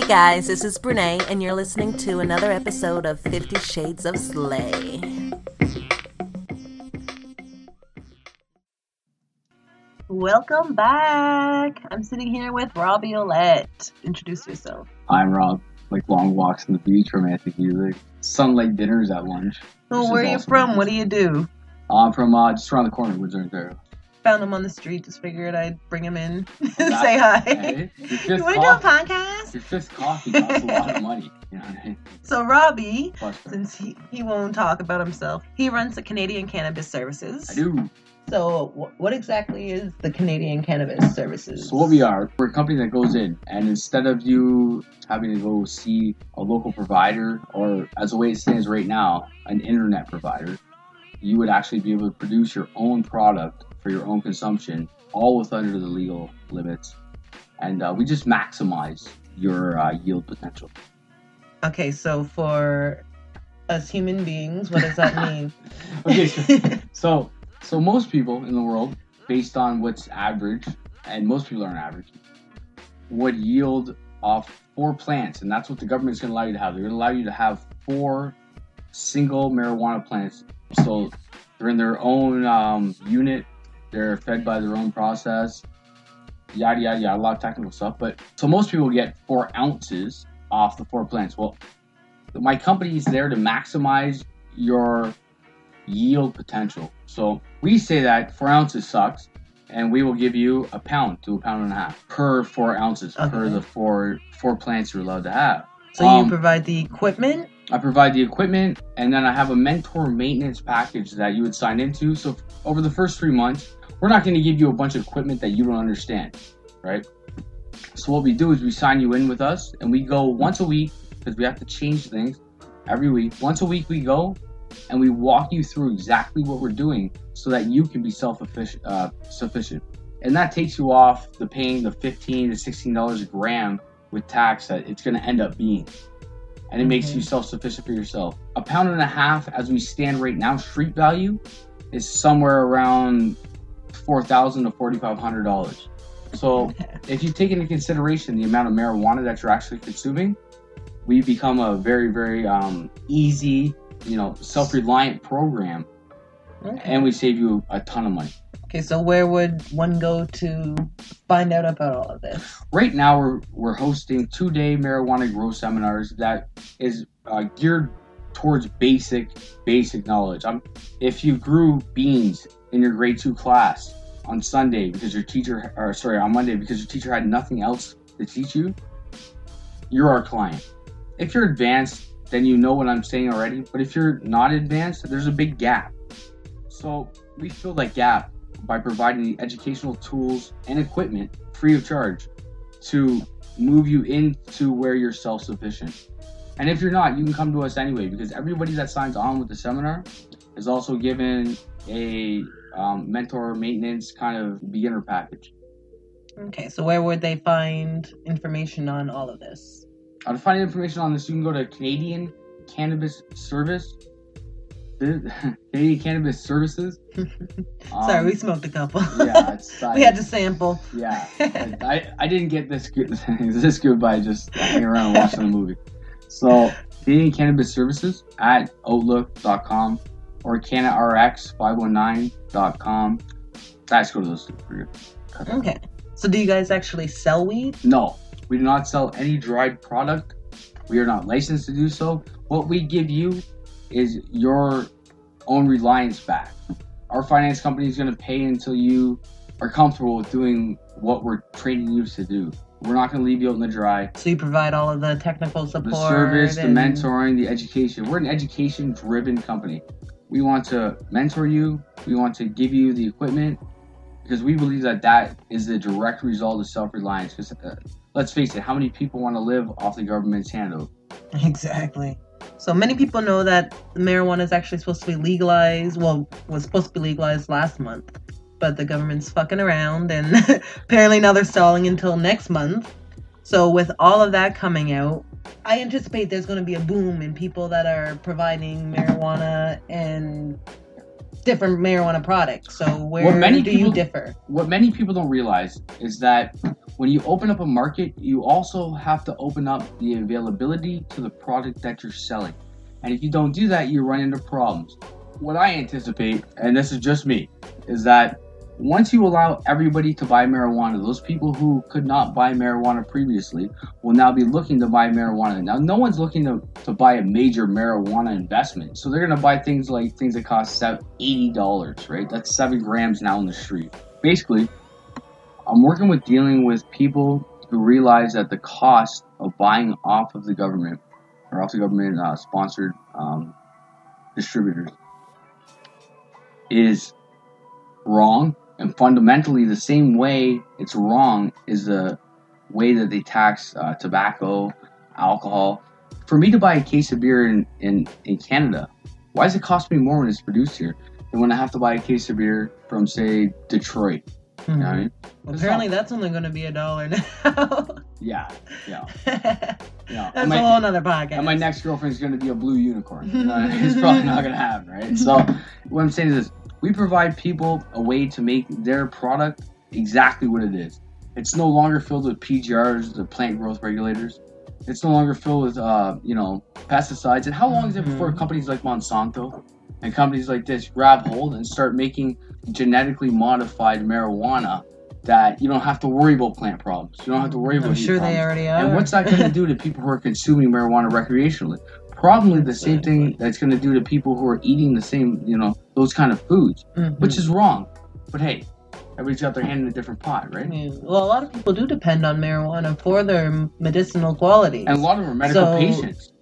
Hey guys, this is Brene, and you're listening to another episode of Fifty Shades of Slay. Welcome back. I'm sitting here with Robbie Olette. Introduce yourself. I'm Rob. Like long walks on the beach, romantic music, sunlight dinners at lunch. Well, where are you awesome. from? What do you do? I'm from uh, just around the corner, Windsor, Ontario. Found him on the street. Just figured I'd bring him in, That- say hi. Hey, You want to do a coffee, your fifth coffee costs a lot of money. You know I mean? So Robbie, since he, he won't talk about himself, he runs the Canadian Cannabis Services. I do. So, wh- what exactly is the Canadian Cannabis Services? So what we are, we're a company that goes in, and instead of you having to go see a local provider, or as the way it stands right now, an internet provider, you would actually be able to produce your own product for your own consumption, all with under the legal limits, and uh, we just maximize your uh, yield potential. Okay, so for us human beings, what does that mean? Okay, so, so so most people in the world, based on what's average, and most people aren't average, would yield off four plants, and that's what the government's going to allow you to have. They're going to allow you to have four single marijuana plants. So they're in their own um, unit. They're fed by their own process. Yada yada yada, a lot of technical stuff. But so most people get four ounces off the four plants. Well, my company is there to maximize your yield potential. So we say that four ounces sucks, and we will give you a pound to a pound and a half per four ounces per the four four plants you're allowed to have. so you Um, provide the equipment. I provide the equipment, and then I have a mentor maintenance package that you would sign into. So over the first three months, we're not going to give you a bunch of equipment that you don't understand, right? So what we do is we sign you in with us, and we go once a week because we have to change things every week. Once a week we go, and we walk you through exactly what we're doing so that you can be self uh, sufficient. And that takes you off the paying the fifteen to sixteen dollars a gram with tax that it's going to end up being and it makes you self-sufficient for yourself. A pound and a half, as we stand right now, street value is somewhere around four thousand to forty-five hundred dollars. So, if you take into consideration the amount of marijuana that you're actually consuming, we become a very, very um, easy, you know, self-reliant program, Okay. and we save you a ton of money. Okay, so where would one go to find out about all of this? Right now, we're we're hosting two-day marijuana grow seminars that is uh, geared towards basic basic knowledge. Um, if you grew beans in your grade two class on Sunday because your teacher, or sorry, on Monday because your teacher had nothing else to teach you, you're our client. If you're advanced, then you know what I'm saying already. But if you're not advanced, there's a big gap. So we fill that gap by providing the educational tools and equipment free of charge to move you into where you're self-sufficient. And if you're not, you can come to us anyway because everybody that signs on with the seminar is also given a um, mentor maintenance kind of beginner package. Okay, so where would they find information on all of this? Uh, to find information on this, you can go to Canadian Cannabis Service. Canadian Cannabis Services. Sorry, Um, we smoked a couple. yeah, it's, we had to sample. Yeah, I, I didn't get this good this good by just hanging around and watching the movie. So Canadian Cannabis Services at Outlook.com or CannaRx519.com. Guys, go to those you. Okay. So do you guys actually sell weed? No, we do not sell any dried product. We are not licensed to do so. What we give you is your own reliance back. Our finance company is going to pay until you are comfortable with doing what we're training you to do. We're not going to leave you out in the dry. So you provide all of the technical support. The service, the mentoring, the education. We're an education driven company. We want to mentor you, we want to give you the equipment because we believe that that is the direct result of self reliance. Because uh, let's face it, how many people want to live off the government's handout? Exactly. So many people know that marijuana is actually supposed to be legalized. Well, was supposed to be legalized last month, but the government's fucking around, and apparently now they're stalling until next month. So with all of that coming out, I anticipate there's going to be a boom in people that are providing marijuana and different marijuana products. So where What many do people- you differ? what many people don't realize is that when you open up a market, you also have to open up the availability to the product that you're selling. And if you don't do that, you run into problems. What I anticipate, and this is just me, is that once you allow everybody to buy marijuana, those people who could not buy marijuana previously will now be looking to buy marijuana. Now, no one's looking to, to buy a major marijuana investment. So they're going to buy things like things that cost $80, right? That's seven grams now in the street. Basically, I'm working with dealing with people who realize that the cost of buying off of the government or off the government uh, sponsored um, distributors is wrong and fundamentally the same way it's wrong is the way that they tax uh, tobacco alcohol for me to buy a case of beer in, in, in canada why does it cost me more when it's produced here than when i have to buy a case of beer from say detroit you know what I mean? Well, It's apparently, that's only going to be a dollar now. yeah yeah That's yeah a my- whole other podcast. And my next girlfriend's gonna be a blue unicorn. Uh, it's probably not gonna happen, right? So what I'm saying is this: we provide people a way to make their product exactly what it is. It's no longer filled with PGRs, the plant growth regulators. It's no longer filled with uh, you know pesticides. And how long is it before Mhm. companies like Monsanto and companies like this grab hold and start making genetically modified marijuana that you don't have to worry about plant problems. You don't have to worry about I'm sure problems. they already are. And what's that going to do to people who are consuming marijuana recreationally? Probably the same thing that's going to do to people who are eating the same, you know, those kind of foods, Mhm. which is wrong. But hey, everybody's got their hand in a different pot, right? Yeah. Well, a lot of people do depend on marijuana for their medicinal qualities. And a lot of them are medical So- patients.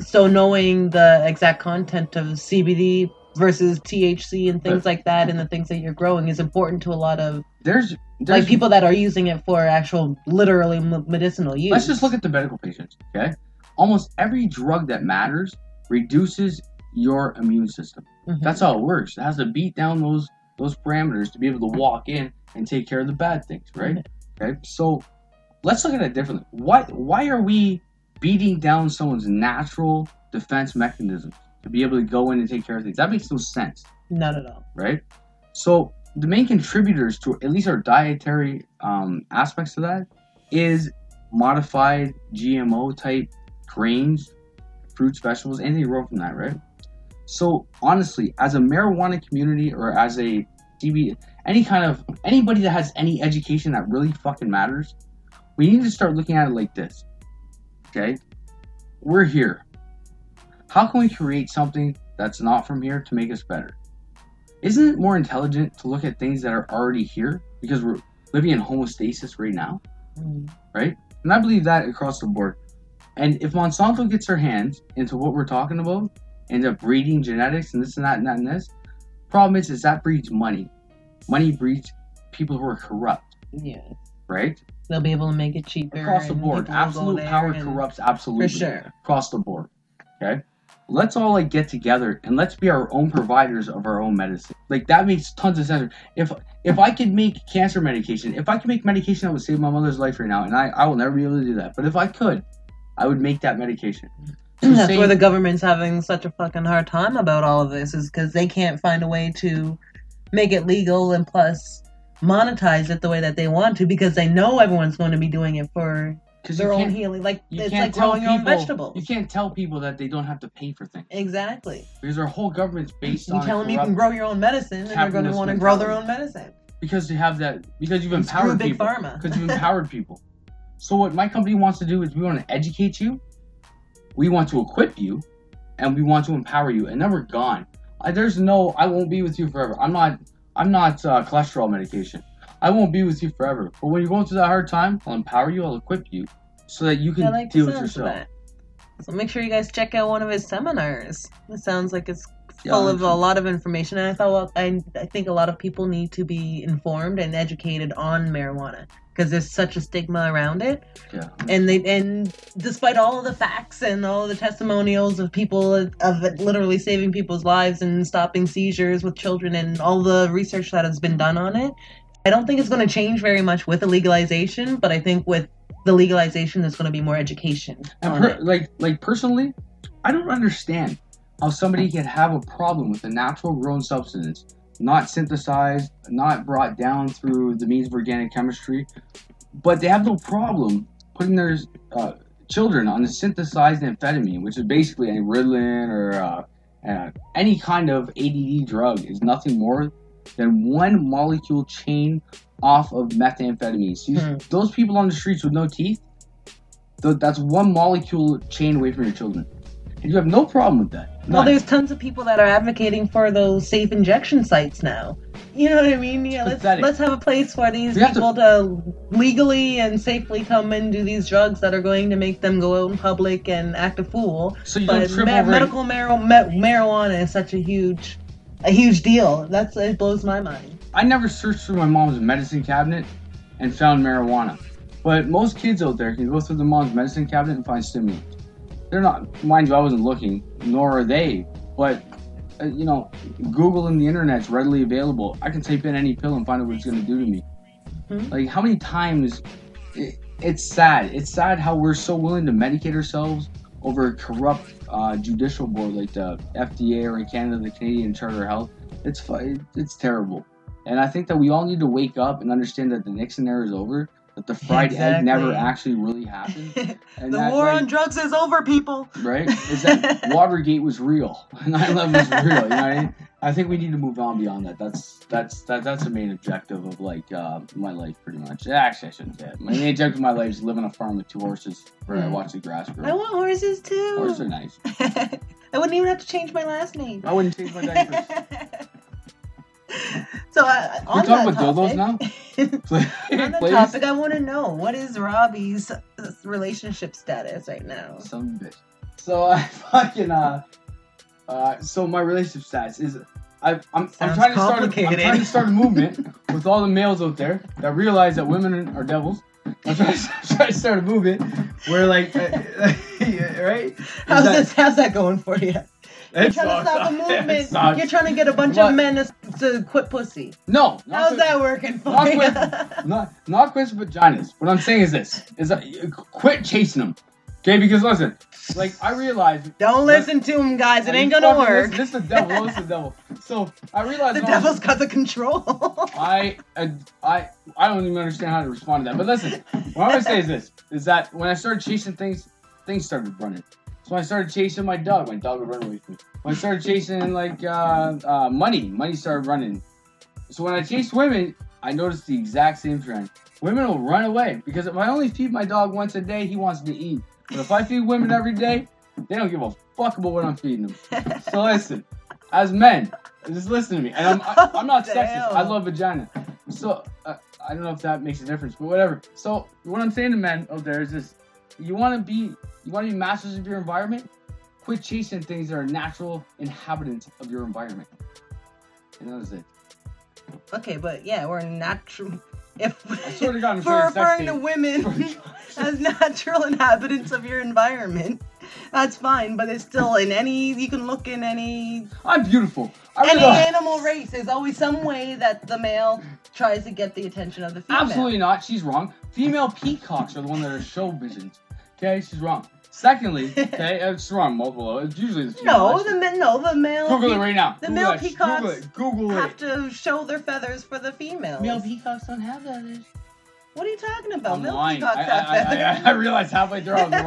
so knowing the exact content of CBD versus THC and things like that, and the things that you're growing, is important to a lot of There's, there's like people that are using it for actual, literally m- medicinal use. Let's just look at the medical patients, okay? Almost every drug that matters reduces your immune system. Mhm. That's how it works. It has to beat down those those parameters to be able to walk in and take care of the bad things, right? Okay. So let's look at it differently. Why why are we beating down someone's natural defense mechanisms to be able to go in and take care of things? That makes no sense, not at all. right? So the main contributors to at least our dietary um, aspects to that is modified GMO type grains, fruits, vegetables, anything grow from that, right? So honestly, as a marijuana community or as a CB, any kind of anybody that has any education that really fucking matters, we need to start looking at it like this. Okay, we're here. How can we create something that's not from here to make us better? Isn't it more intelligent to look at things that are already here because we're living in homostasis right now? Mm. And I believe that across the board. And if Monsanto gets their hands into what we're talking about, end up breeding genetics and this and that and that and this, problem is is that breeds money. Money breeds people who are corrupt, Yeah, right? they'll be able to make it cheaper Across the board. people will go Absolute power corrupts absolutely. For sure. Across the board. Okay? Let's all like get together and let's be our own providers of our own medicine. Like that makes tons of sense. If if I could make cancer medication, if I could make medication that would save my mother's life right now, and I, I will never be able to do that, but if I could, I would make that medication. That's where the government's having such a fucking hard time about all of this, is because they can't find a way to make it legal and plus monetize it the way that they want to because they know everyone's going to be doing it for their own healing. Like you it's like growing your own people- vegetables. You can't tell people that they don't have to pay for things Exactly. because our whole government's based You on tell them you can grow your own medicine, and they're going to want to grow their own medicine. because you have that because you've empowered big people pharma. because you've empowered people. So what my company wants to do is we want to educate you, we want to equip you, and we want to empower you, and then we're gone. I, there's no I won't be with you forever. I'm not I'm not uh, cholesterol medication. I won't be with you forever. But when you're going through that hard time, I'll empower you. I'll equip you so that you can like deal with yourself. So make sure you guys check out one of his seminars. It sounds like it's Yeah, full of a lot of information, and I thought well, I I think a lot of people need to be informed and educated on marijuana because there's such a stigma around it. Yeah. And they and despite all of the facts and all the testimonials of people of it literally saving people's lives and stopping seizures with children and all the research that has been done on it, I don't think it's going to change very much with the legalization. But I think with the legalization, there's going to be more education And per, like like personally, I don't understand how somebody can have a problem with a natural grown substance, not synthesized, not brought down through the means of organic chemistry, but they have no problem putting their uh, children on a synthesized amphetamine, which is basically a Ritalin or uh, uh, any kind of ADD drug, is nothing more than one molecule chain off of methamphetamine. So you- Hmm. those people on the streets with no teeth, th- that's one molecule chain away from your children. You have no problem with that. Well, there's tons of people that are advocating for those safe injection sites now. You know what I mean? Yeah, let's Pathetic. let's have a place for these have to- people to... legally and safely come and do these drugs that are going to make them go out in public and act a fool. so you don't But trip ma- over medical mar- ma- marijuana is such a huge, a huge deal. That's it blows my mind. I never searched through my mom's medicine cabinet and found marijuana. But most kids out there can go through their mom's medicine cabinet and find stimulants. They're not, mind you, I wasn't looking, nor are they. But, uh, you know, Google and the internet's readily available. I can type in any pill and find out what it's going to do to me. Mhm. Like, how many times. It, it's sad. It's sad how we're so willing to medicate ourselves over a corrupt uh, judicial board like the FDA or in Canada, the Canadian Charter of Health. It's It's terrible. And I think that we all need to wake up and understand that the Nixon era is over, that the fried egg never actually really happened. And the that, war like, on drugs is over, people. right? Is that Watergate was real. 9/11 was real. You know what I mean? I think we need to move on beyond that. That's that's that, that's the main objective of like uh, my life, pretty much. Actually, I shouldn't say it. My main objective of my life is live on a farm with two horses where I Mm. watch the grass grow. I want horses too. Horses are nice. I wouldn't even have to change my last name. I wouldn't change my diapers. so uh, We're talking about dildos now. On the topic, I want to know what is Robbie's uh, relationship status right now. Some bitch. So I fucking uh, uh, so my relationship status is. I, I'm, I'm trying to start. A, I'm trying to start a movement with all the males out there that realize that women are devils. I'm trying to, I'm trying to start a movement where, like, uh, right? How's that- this? How's that going for you? You're trying to stop a movement. You're trying to get a bunch What? of men to, to quit pussy. No, How's to- that working for not you? quit- Not not quit vaginas. What I'm saying is this: is that uh, quit chasing them. Okay, because listen, like I realize Don't listen to him, guys. It ain't gonna work. Listen, this is the devil. This is the devil. So I realized The devil's got the control. I, I I I don't even understand how to respond to that. But listen, what I'm gonna say is this: is that when I started chasing things, things started running. So when I started chasing my dog, my dog would run away from me. When I started chasing like uh, uh, money, money started running. So when I chased women, I noticed the exact same trend. Women will run away because if I only feed my dog once a day, he wants to eat. But if I feed women every day, they don't give a fuck about what I'm feeding them. So listen, as men, just listen to me. And I'm I, I'm not sexist. I love vagina. So uh, I don't know if that makes a difference, but whatever. So what I'm saying to men out there is this: you want to be you want to be masters of your environment. Quit chasing things that are natural inhabitants of your environment. And that was it. okay, but yeah, we're natural. If I swear to God, for referring to women as natural inhabitants of your environment, that's fine. But it's still in any. You can look in any I'm beautiful. I any really animal race. There's always some way that the male tries to get the attention of the female. Absolutely not. She's wrong. Female peacocks are the one that are show visions. Okay, she's wrong. Secondly, okay, uh, it's wrong. Multiple. It's usually the female. No, the men. No, the male. Google it right now. the Google male it. peacocks Google it. Google have to show their feathers for the females. Male peacocks don't have feathers. What are you talking about? I'm male lying. I, peacocks have I, I. I, I realized halfway through I was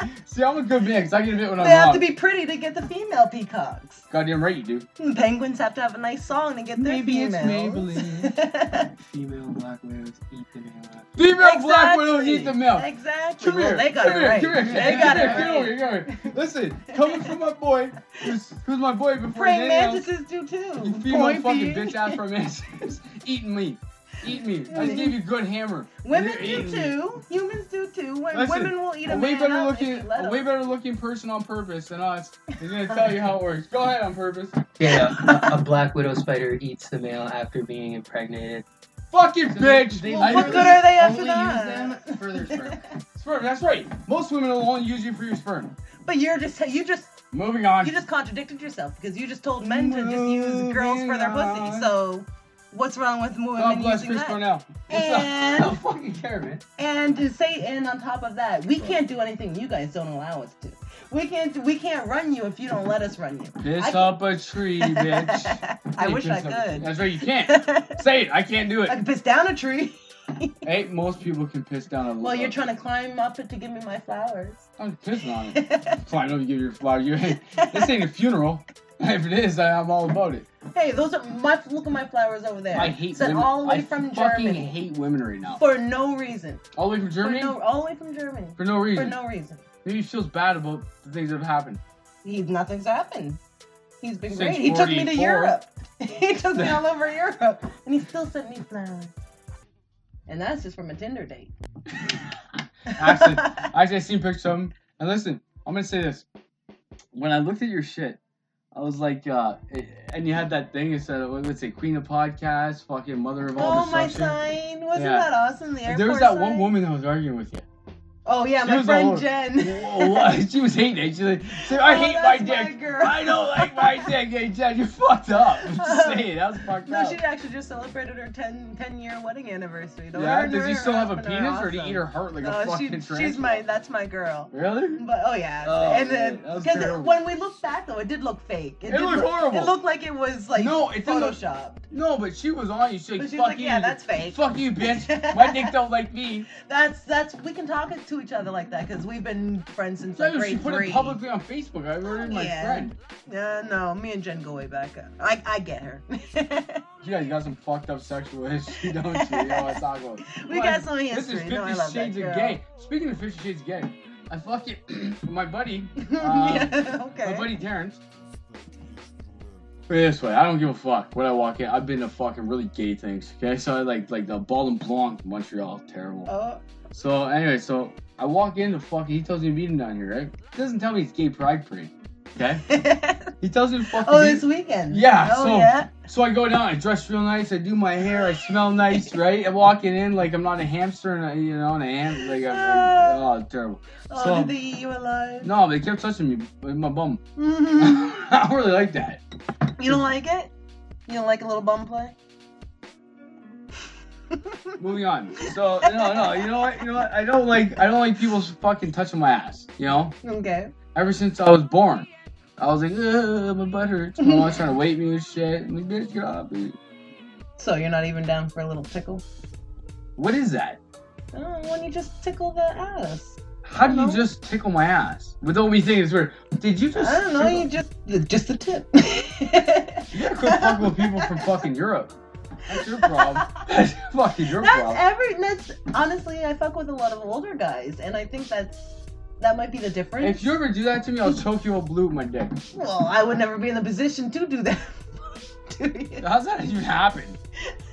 wrong. See, I'm a good man because I get a bit when I'm wrong. they have to be pretty to get the female peacocks. Goddamn right you do. And penguins have to have a nice song to get their Maybe it's females. Maybelline. Female black widows eat the male. Female black widows eat the milk. Exactly. Come Well, here. they got come it here. right. Come here. They got it over right. here. Come here. Listen, coming from my boy, who's, who's my boy before Praying mantises do too. You female Point fucking being. bitch ass for mantis. Eating me. Eat me. I just gave you a good hammer. Women You're do eating me. too. Humans do too. When Listen, women will eat a, A way man better up if looking, you let a way 'em. better looking person on purpose than us is gonna tell you how it works. Go ahead on purpose. Yeah, a, a black widow spider eats the male after being impregnated. Fucking bitch. They Well, what good are they after only that? use them for their sperm. Sperm. That's right. Most women will only use you for your sperm. But you're just you just Moving on. you just contradicted yourself because you just told men to just use girls for their pussy. So What's wrong with women God bless using Chris that? Cornell. It's not- I And- don't fucking care, man. And to say, and on top of that, we can't do anything you guys don't allow us to. We can't. We can't run you if you don't let us run you. Piss up a tree, bitch. I Hey, wish I could. That's right, you can't. Say it. I can't do it. I can piss down a tree. Hey, most people can piss down a. Well, you're trying to climb up it to give me my flowers. I'm pissing on it. Fine, don't give your flower. You, this ain't a funeral. If it is, I, I'm all about it. hey, those are my. Look at my flowers over there. I hate Sent women. all the way I from fucking Germany hate women right now. for no reason. All the way from Germany? For no, all the way from Germany For no reason. for reason. no reason. Maybe he feels bad about the things that have happened. He nothing's happened. He's been Since great. He took me to 44. Europe. he took me all over Europe, and he still sent me flowers. And that's just from a Tinder date. Actually, Actually, I seen pictures of him. And listen, I'm gonna say this. When I looked at your shit, I was like, uh, and you had that thing. It said, what would it say, Queen of Podcasts, fucking Mother of all oh, my sign! Wasn't Yeah. that awesome? The There was that one woman that was arguing with you. Oh yeah, She my friend all- Jen. Whoa, she was hating it. She's like, I Oh, hate my my dick. girl. I don't like my dick. Hey, Jen, you're fucked up. I'm just uh, saying, that was fucked No, up. she actually just celebrated her 10, 10 year wedding anniversary. Her yeah, does he still have a penis, or did he eat her heart like a fucking she, she's my that's my girl. Really? But oh yeah, Oh, and man, that was because when we look back though, it did look fake. It did looked look, horrible. It looked like it was like No, it didn't look- photoshopped. No, but she was on you. She's like, But she's "Fuck like, you, yeah, that's fake. Fuck you, bitch. My dick don't like me." That's that's we can talk it to each other like that because we've been friends since like she grade put three. it publicly on Facebook. I heard my Yeah. friend. Yeah, no, me and Jen go way back. I I get her. You guys got some fucked up sexual history, don't you? You know what I'm talking about. we got some some This is Fifty no, Shades of. Gay. Speaking of Fifty Shades of Gay, I fucking my buddy, uh, yeah, okay. my buddy Terrence. Put it this way, I don't give a fuck when I walk in. I've been to fucking really gay things. Okay, so I like like the Bal en Blanc, Montreal, terrible. Oh, So anyway, so I walk in, the fucking he tells me to meet him down here, right? He doesn't tell me it's gay pride parade. Okay? He tells me to fucking oh, this weekend. Yeah, Oh so- yeah. So I go down, I dress real nice, I do my hair, I smell nice, right? I'm walking in like I'm not a hamster and a, you know, and a ham like, I'm, like oh terrible. Oh, So- did they eat you alive? No, they kept touching me with my bum. Mhm. I don't really like that. you don't like it? You don't like a little bum play? Moving on. So no, no, you know what? You know what? I don't like I don't like people fucking touching my ass. You know? okay. Ever since I was born, I was like, Ugh, my butt hurts. My mom's trying to wake me and shit. I'm like, bitch, get off me. So you're not even down for a little tickle? What is that? Oh, when you just tickle the ass. How do you No. just tickle my ass without me thinking it's weird? Did you just? I don't know. You just just a tip. You gotta quit fucking with people from fucking Europe. That's your problem. That's fucking your That's problem. every. That's honestly, I fuck with a lot of older guys, and I think that's that might be the difference. If you ever do that to me, I'll choke you up blue with my dick. well, I would never be in the position to do that. How's that even happen?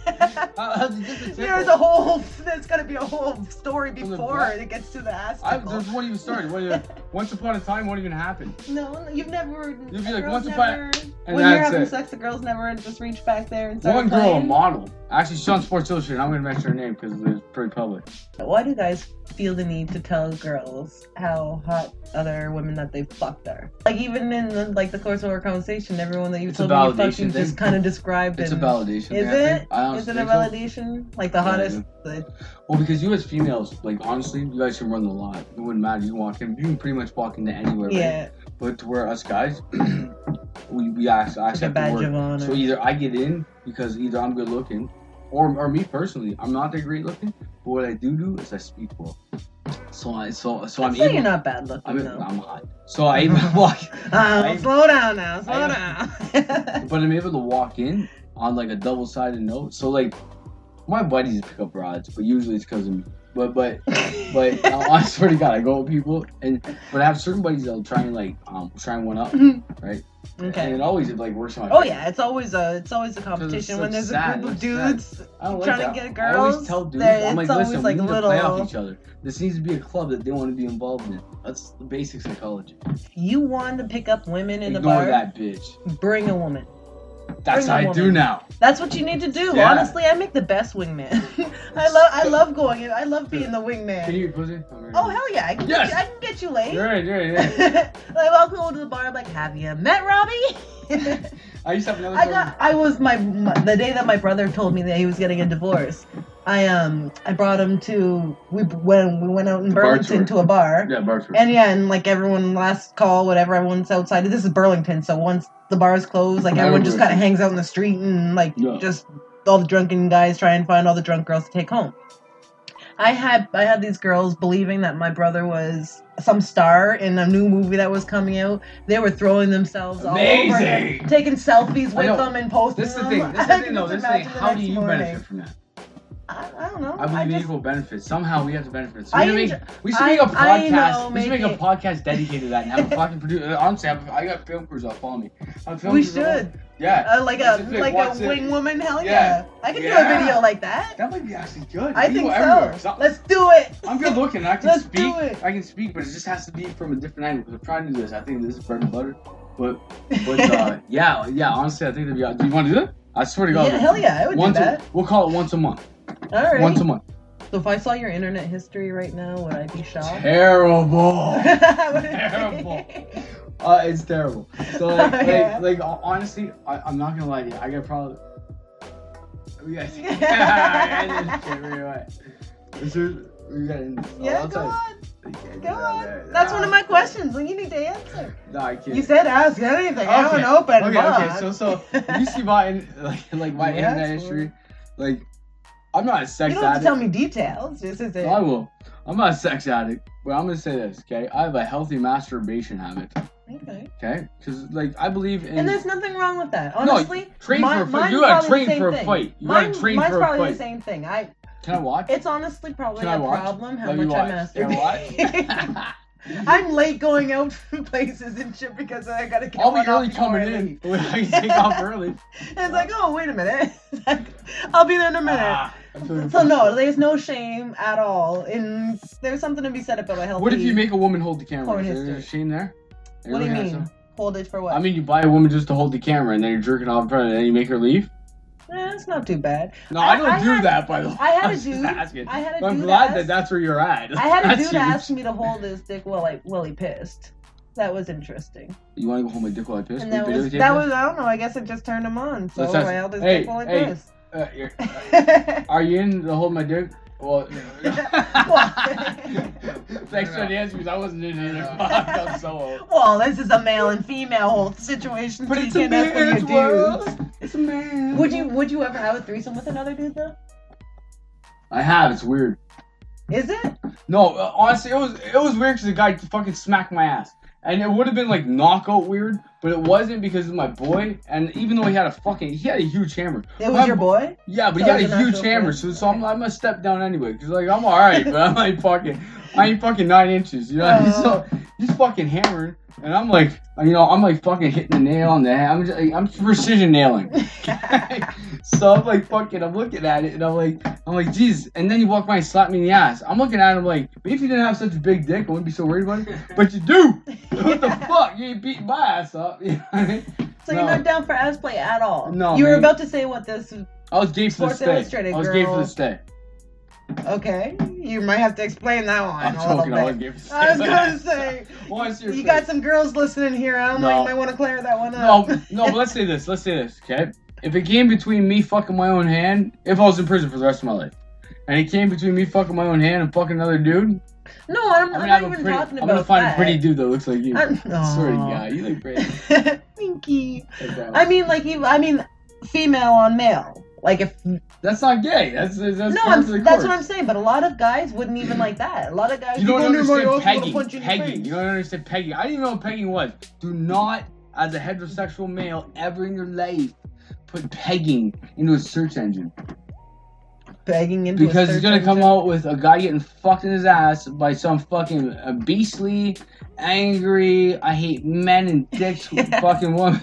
How, how's it just a tickle? There's a whole. There's gonna be a whole story before it gets to the ass I, there's one even started. What, uh, once upon a time, what even happened? No, no, you've never. You'd be like, once upon- never, and when you're having it. sex, the girls never just reach back there and start One girl, a model. Actually, she's on Sports Illustrated. I'm gonna mention her name because it's pretty public. Why do guys feel the need to tell girls how hot other women that they've fucked are? Like even in the, like the course of our conversation, everyone that you It's told me you fucked, you just kind of described it. It's a validation. Is thing, I it? I Is it a think so. validation? Like the Yeah, hottest? The, Well, because you as females, like honestly, you guys can run the lot. It wouldn't matter. You can walk in. You can pretty much walk into anywhere. Right? yeah, But to where us guys, we we actually, like actually a have to badge work. of honor. So either I get in because either I'm good looking, or or me personally, I'm not that great looking. But what I do do is I speak well. So I so so I'd I'm say able. you're not bad looking I'm, though. I'm hot. So I even walk, Uh, I- slow down now. Slow I- down. but I'm able to walk in on like a double sided note. So like my buddies pick up rods, but usually it's because of me. But but but uh, I swear to God, I go with people and but I have certain buddies that'll try and like um try and one up, right? Okay. And it always like works on Oh yeah, it's always a it's always a competition when there's sad, a group of dudes I like trying that. to get I always girls. tell dudes, I'm like, always listen, like we need little. to play off each other. This needs to be a club that they want to be involved in. That's the basic psychology. You want to pick up women in the Ignore bar? that bitch. Bring a woman. That's how I do now. That's what you need to do. Yeah. Honestly, I make the best wingman. I love I love going in. I love being the wingman. Can you pussy? Oh hell yeah! I can Yes. get you, I can get you laid. You're right, you're right, you're right. like I'll go to the bar. I'm like, have you met Robbie? I used to have another. I got. I was my, my the day that my brother told me that he was getting a divorce. I um I brought him to we when we went out in The Burlington to a bar. Yeah, Bartford. And yeah, and like everyone last call, whatever, everyone's outside. This is Burlington, so once the bars close, like everyone just kind of hangs out in the street and like Yeah. just all the drunken guys try and find all the drunk girls to take home. I had I had these girls believing that my brother was some star in a new movie that was coming out. They were throwing themselves all Amazing! over, taking selfies with them and posting This is the thing. This is the thing, though. This is the thing. How do you morning. benefit from that? I, I don't know. I believe I just, equal benefits. Somehow we have to benefit. So we, should enjoy- make, we should make a I- I podcast. know, we should make a podcast dedicated to that and have a fucking producer. Honestly, I have, I got film crews that follow me. Film we that- should. Yeah. Uh, like a like, like a it? wing woman, hell yeah! Yeah. I can do a video like that. That might be actually good. I People think everywhere. so. Let's do it. I'm good looking. I can Let's speak. it. I can speak, but it just has to be from a different angle. Because I'm trying to do this. I think this is bread and butter. But, but uh, yeah, yeah. Honestly, I think that'd be. Do you want to do that? I swear to God. yeah, hell yeah, I would Once do a, that. we'll call it once a month. All right. Once a month. so if I saw your internet history right now, would I be shocked? Terrible. Would it be- Terrible. Uh, it's terrible. So like, Oh, yeah. like, like honestly, I, I'm not gonna lie to you. I got probably. Yes. yeah, this shit, right away. This is- we got yeah, go on. Go on. That's one of my questions. You need to answer. No, I can't. You said ask anything. Okay. an open Okay, okay. So, so you see my like, like my Yeah, internet history, like I'm not a sex addict. you don't have to addict. tell me details. This is it. I will. I'm not a sex addict, but I'm gonna say this, okay? I have a healthy masturbation habit, Okay. okay? Because like I believe in. And there's nothing wrong with that. Honestly, No, train mi- for a fight. You gotta train for a fight. You gotta Mine- train mine's for a probably fight. the same thing. I Can I watch? It's honestly probably Can a problem how Let much I watch. Can I masturbate. watch? I'm late going out to places and shit because I gotta get I'll be early coming I in. I take off early. It's like, oh wait a minute, I'll be there in a minute. Ah, So no, there's no shame at all. And there's something to be said about a healthy. What if you make a woman hold the camera? Is there a shame there? What do you mean? some- Hold it for what? I mean, you buy a woman just to hold the camera, and then you're jerking off in front, of her, and then you make her leave. Eh, it's not too bad. No, I, I- don't I do that, by the way. I had a dude- I had a But I'm glad ask- that that's where you're at. I had a dude huge. ask me to hold his dick while I while he pissed. That was interesting. You want to go hold my dick while I piss? And that was that was I don't know. I guess it just turned him on. So ask- I held his hey, dick while I hey. pissed. Uh, you're- are you in to hold my dick? Well, thanks for the answer because I wasn't in either. I felt so old. well, this is a male and female whole situation. But so it's a can't ask what man's world. It's a man. Would you Would you ever have a threesome with another dude though? I have. It's weird. Is it? No, uh, honestly, it was it was weird because the guy fucking smacked my ass, and it would have been like knockout weird, but it wasn't because of my boy. And even though he had a fucking he had a huge hammer. It was My your boy. Yeah, but So he had a huge hammer, so so I'm, I'm gonna step down anyway because like I'm all right, but I'm like fucking I ain't fucking nine inches, you know. Uh. so he's fucking hammered, and I'm like, you know, I'm like fucking hitting the nail on the head. I'm just, like, I'm precision nailing. so I'm like fucking, I'm looking at it, and I'm like, I'm like, jeez. And then you walk by and slap me in the ass. I'm looking at him like, maybe if you didn't have such a big dick, I wouldn't be so worried about it. But you do. What the fuck? You ain't beating my ass up. You know what I mean? So you're not down for ass play at all. No, You were about to say what this. I was game for the Sports stay. I was gay for the stay. Okay, you might have to explain that one I'm a joking. I was gay for the stay. I was gonna say Well, you face. got some girls listening here. I don't know. You might want to clear that one up. No, no, but let's say this. Let's say this, okay? If it came between me fucking my own hand, if I was in prison for the rest of my life, and it came between me fucking my own hand and fucking another dude, No, I'm, I'm I'm not even pretty. talking about I'm gonna find that. a pretty dude that looks like you. I'm, I swear to you look pretty. Thank you. I mean, like you. I mean, female on male. Like if That's not gay. That's that's I'm, of the that's what. I'm saying. But a lot of guys wouldn't even like that. A lot of guys. You don't go near my understand I'm pegging. Pegging. You don't understand pegging. I didn't even know what pegging was. Do not, as a heterosexual male, ever in your life, put pegging into a search engine. Begging into Because he's gonna come out with a guy getting fucked in his ass by some fucking uh, beastly, angry, I hate men and dicks fucking woman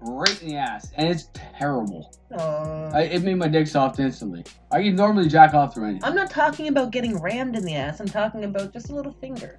right in the ass, and it's terrible. Aw. I, it made my dick soft instantly. I can normally jack off through anything. I'm not talking about getting rammed in the ass. I'm talking about just a little finger.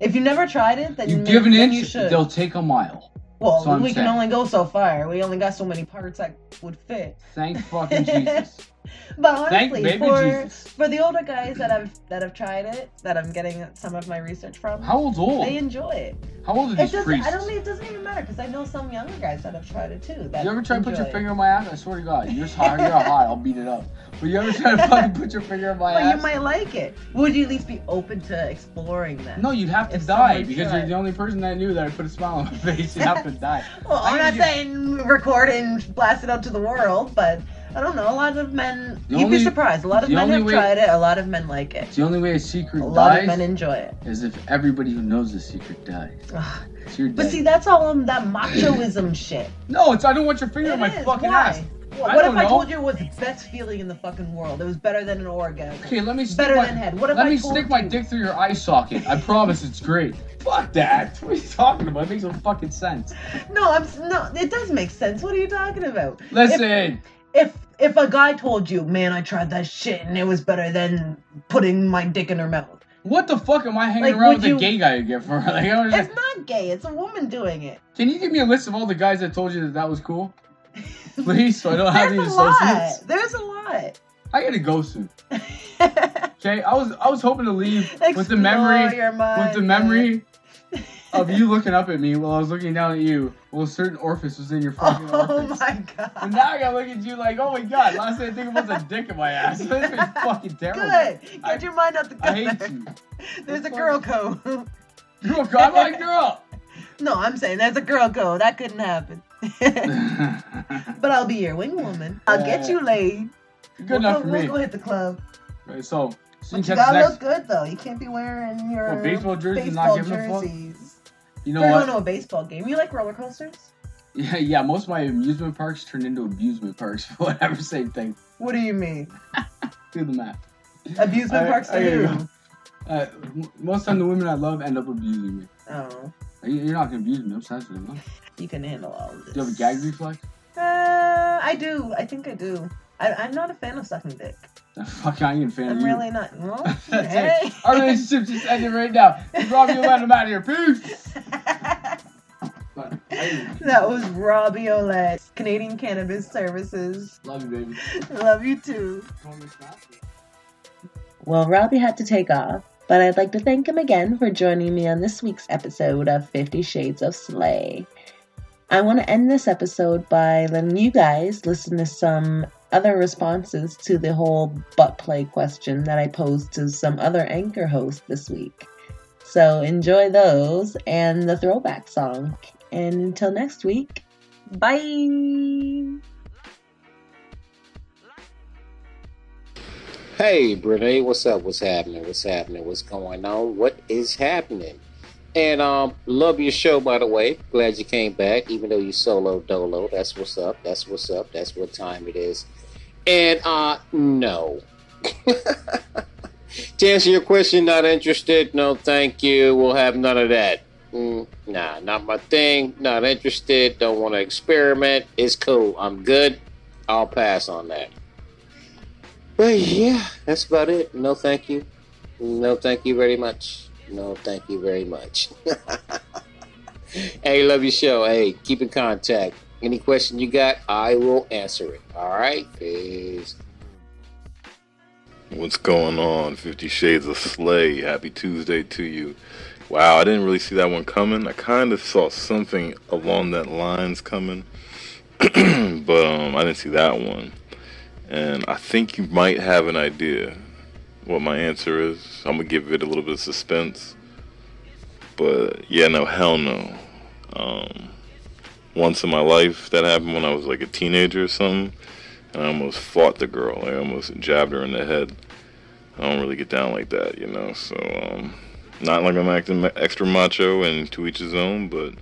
If you never tried it, then You you, give an then you they'll take a mile. Well, I'm we can only go so far. We only got so many parts that would fit. Thank fucking Jesus. But honestly, baby for Jesus. for the older guys that have that have tried it, that I'm getting some of my research from, How old's old? they enjoy it. How old are It these doesn't. priests? I don't. It doesn't even matter because I know some younger guys that have tried it too. That You ever try to put your it. finger in my ass? I swear to God, you're hot. You're hot. I'll beat it up. But you ever try to fucking put your finger in my But ass? you might like it. Would you at least be open to exploring that? No, you'd have to If die because tried. you're the only person that knew that I put a smile on my face. You'd have to die. Well, I I'm not you- saying record and blast it out to the world, but I don't know. A lot of men, The you'd only- be surprised. A lot of men have way- tried it. A lot of men like it. The only way a secret A lot of men enjoy it. is if everybody who knows the secret dies. Ugh. So you're But see, that's all um, that machoism shit. no, it's I don't want your finger It in my is. fucking Why? ass. What, what if don't I told you it was the best feeling in the fucking world? It was better than an orgasm. Okay, let me stick Better my, than head. What if let I me stick my dick through your eye socket. I promise it's great. Fuck that. What are you talking about? It makes no fucking sense. No, I'm no. It does make sense. What are you talking about? Listen, If if if a guy told you, man, I tried that shit and it was better than putting my dick in her mouth. what the fuck am I hanging Like, around would with you- a gay guy again for? Like, I don't understand. It's not gay. It's a woman doing it. Can you give me a list of all the guys that told you that that was cool? Please, so I don't have There's any a lot. associates. There's a lot. I gotta go soon. Okay, I was I was hoping to leave with the Explore memory your mind, with the memory of you looking up at me while I was looking down at you. Well, a certain orifice was in your fucking Oh orifice. my And now I gotta look at you like, oh my god, last thing I think about was a dick in my ass. This is fucking terrible. Good. Get I- your mind out the gutter. I hate you. There's a girl code. Girl, code? I'm like, girl. no, I'm saying there's a girl code. That couldn't happen. but I'll be your wing woman. I'll get you laid. Good we'll enough go, for we'll me. go hit the club. Right, so, so you gotta next. look good though. You can't be wearing your What, baseball jerseys, baseball not You know We're what? going to a baseball game. You like roller coasters? Yeah, yeah. Most of my amusement parks turned into abusement parks. For whatever, same thing. What do you mean? Do the math. Amusement I- parks I to who? Uh, most time the women I love end up abusing me. Oh, You- You're not gonna abuse me. I'm sensitive. Huh? you can handle all of this. Do you have a gag reflex? Uh, I do. I think I do. I, I'm not a fan of sucking dick. Fuck, I ain't a fan I'm of you. really not. Well, That's hey. it. Our relationship just ended right now. Rob, you let him out of here. Peace. But I that was Robbie Olet, Canadian Cannabis Services. love you, baby. Love you too. Well, Robbie had to take off, but I'd like to thank him again for joining me on this week's episode of Fifty Shades of Slay. I want to end this episode by letting you guys listen to some other responses to the whole butt play question that I posed to some other anchor hosts this week. So enjoy those and the throwback song. And until next week, bye. Hey, Brene, what's up? What's happening? What's happening? What's going on? What is happening? And um, love your show, by the way. Glad you came back, even though you solo dolo. That's what's up. That's what's up. That's what time it is. And uh, no. to answer your question, not interested. No, thank you. We'll have none of that. Mm, nah, not my thing. Not interested. Don't want to experiment. It's cool. I'm good. I'll pass on that. But yeah, that's about it. No, thank you. No, thank you very much. No, thank you very much. hey, love your show. Hey, keep in contact. Any question you got, I will answer it. All right, peace. What's going on? Fifty Shades of Slay. Happy Tuesday to you. Wow, I didn't really see that one coming. I kind of saw something along that lines coming, but um, I didn't see that one. And I think you might have an idea what my answer is. I'm gonna give it a little bit of suspense. But yeah, no, hell no. Um, once in my life, that happened when I was like a teenager or something, and I almost fought the girl. I almost jabbed her in the head. I don't really get down like that, you know. So, um, not like I'm acting extra macho and to each his own, but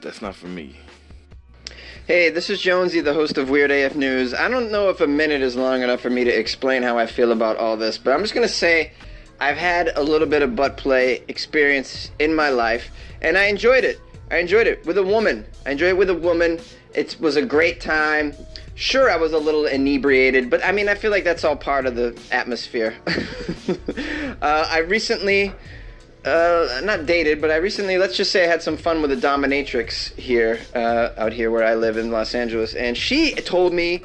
that's not for me. Hey, this is Jonesy, the host of Weird AF News. I don't know if a minute is long enough for me to explain how I feel about all this, but I'm just gonna say I've had a little bit of butt play experience in my life, and I enjoyed it. I enjoyed it with a woman. I enjoyed it with a woman. It was a great time. Sure, I was a little inebriated, but I mean, I feel like that's all part of the atmosphere. uh, I recently uh, not dated, but I recently, let's just say, I had some fun with a dominatrix here, uh, out here where I live in Los Angeles, and she told me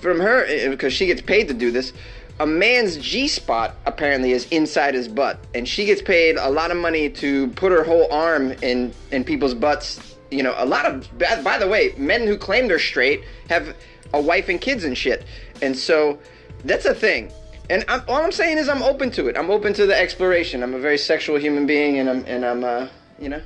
from her because she gets paid to do this. A man's G spot apparently is inside his butt, and she gets paid a lot of money to put her whole arm in in people's butts. You know, a lot of by the way, men who claim they're straight have a wife and kids and shit, and so that's a thing. And I'm, all I'm saying is I'm open to it. I'm open to the exploration. I'm a very sexual human being, and I'm and I'm uh, you know